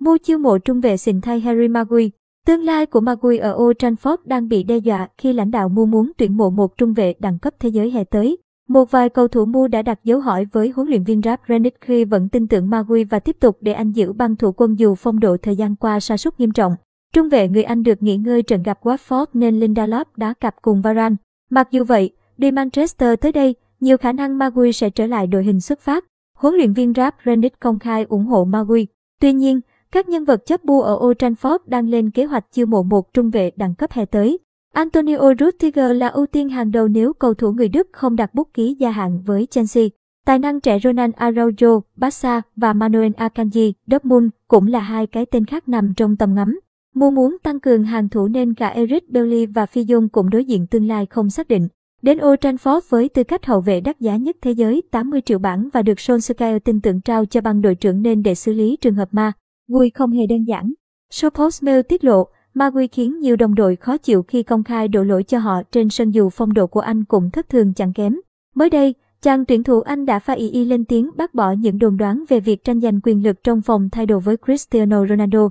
Mua chiêu mộ trung vệ xịn thay Harry Maguire. Tương lai của Maguire ở Old Trafford đang bị đe dọa khi lãnh đạo mua muốn tuyển mộ một trung vệ đẳng cấp thế giới hè tới. Một vài cầu thủ mua đã đặt dấu hỏi với huấn luyện viên Ralph Rangnick khi vẫn tin tưởng Maguire và tiếp tục để anh giữ băng thủ quân dù phong độ thời gian qua sa sút nghiêm trọng. Trung vệ người Anh được nghỉ ngơi trận gặp Watford nên Lindelof đá cặp cùng Varane. Mặc dù vậy, đi Manchester tới đây, nhiều khả năng Maguire sẽ trở lại đội hình xuất phát. Huấn luyện viên Ralph Rangnick công khai ủng hộ Maguire. Tuy nhiên, các nhân vật chấp bu ở Old Trafford đang lên kế hoạch chiêu mộ một trung vệ đẳng cấp hè tới. Antonio Rüdiger là ưu tiên hàng đầu nếu cầu thủ người Đức không đặt bút ký gia hạn với Chelsea. Tài năng trẻ Ronald Araujo, Barca và Manuel Akanji, Dortmund cũng là hai cái tên khác nằm trong tầm ngắm. Mua muốn tăng cường hàng thủ nên cả Eric Bailly và Phi Dung cũng đối diện tương lai không xác định. Đến Old Trafford với tư cách hậu vệ đắt giá nhất thế giới 80 triệu bảng và được Solskjaer tin tưởng trao cho băng đội trưởng nên để xử lý trường hợp ma. Gui không hề đơn giản. Số Postmail tiết lộ, Magui khiến nhiều đồng đội khó chịu khi công khai đổ lỗi cho họ trên sân dù phong độ của anh cũng thất thường chẳng kém. Mới đây, chàng tuyển thủ Anh đã pha y y lên tiếng bác bỏ những đồn đoán về việc tranh giành quyền lực trong phòng thay đồ với Cristiano Ronaldo.